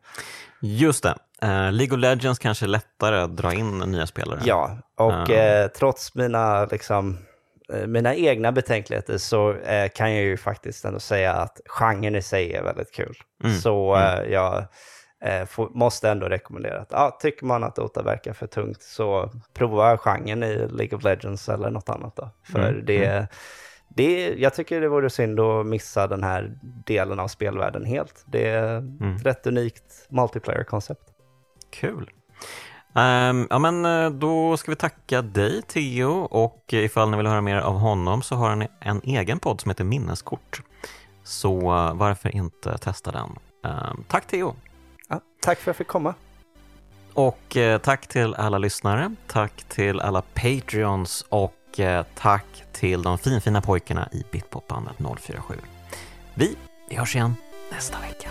Just det. Eh, League of Legends kanske är lättare att dra in nya spelare. Ja, och Ja. eh, trots mina, liksom, eh, mina egna betänkligheter så kan jag ju faktiskt ändå säga att genren i sig är väldigt kul. Mm, Så eh, jag får, måste ändå rekommendera att ja, tycker man att Dota verkar för tungt så prova genren i League of Legends eller något annat. Då. För Mm, det, det, jag tycker det vore synd att missa den här delen av spelvärlden helt. Det är Mm. ett rätt unikt multiplayer-koncept. Kul. Ehm, ja, men eh, då ska vi tacka dig Theo och ifall ni vill höra mer av honom så har han en egen podd som heter Minneskort. Så eh, varför inte testa den? Ehm, tack Theo! Ja, tack för att jag fick komma. Och eh, tack till alla lyssnare, tack till alla Patreons och Eh, tack till de finfina pojkarna i Bitpopbandet 047. Vi, vi hörs igen nästa vecka.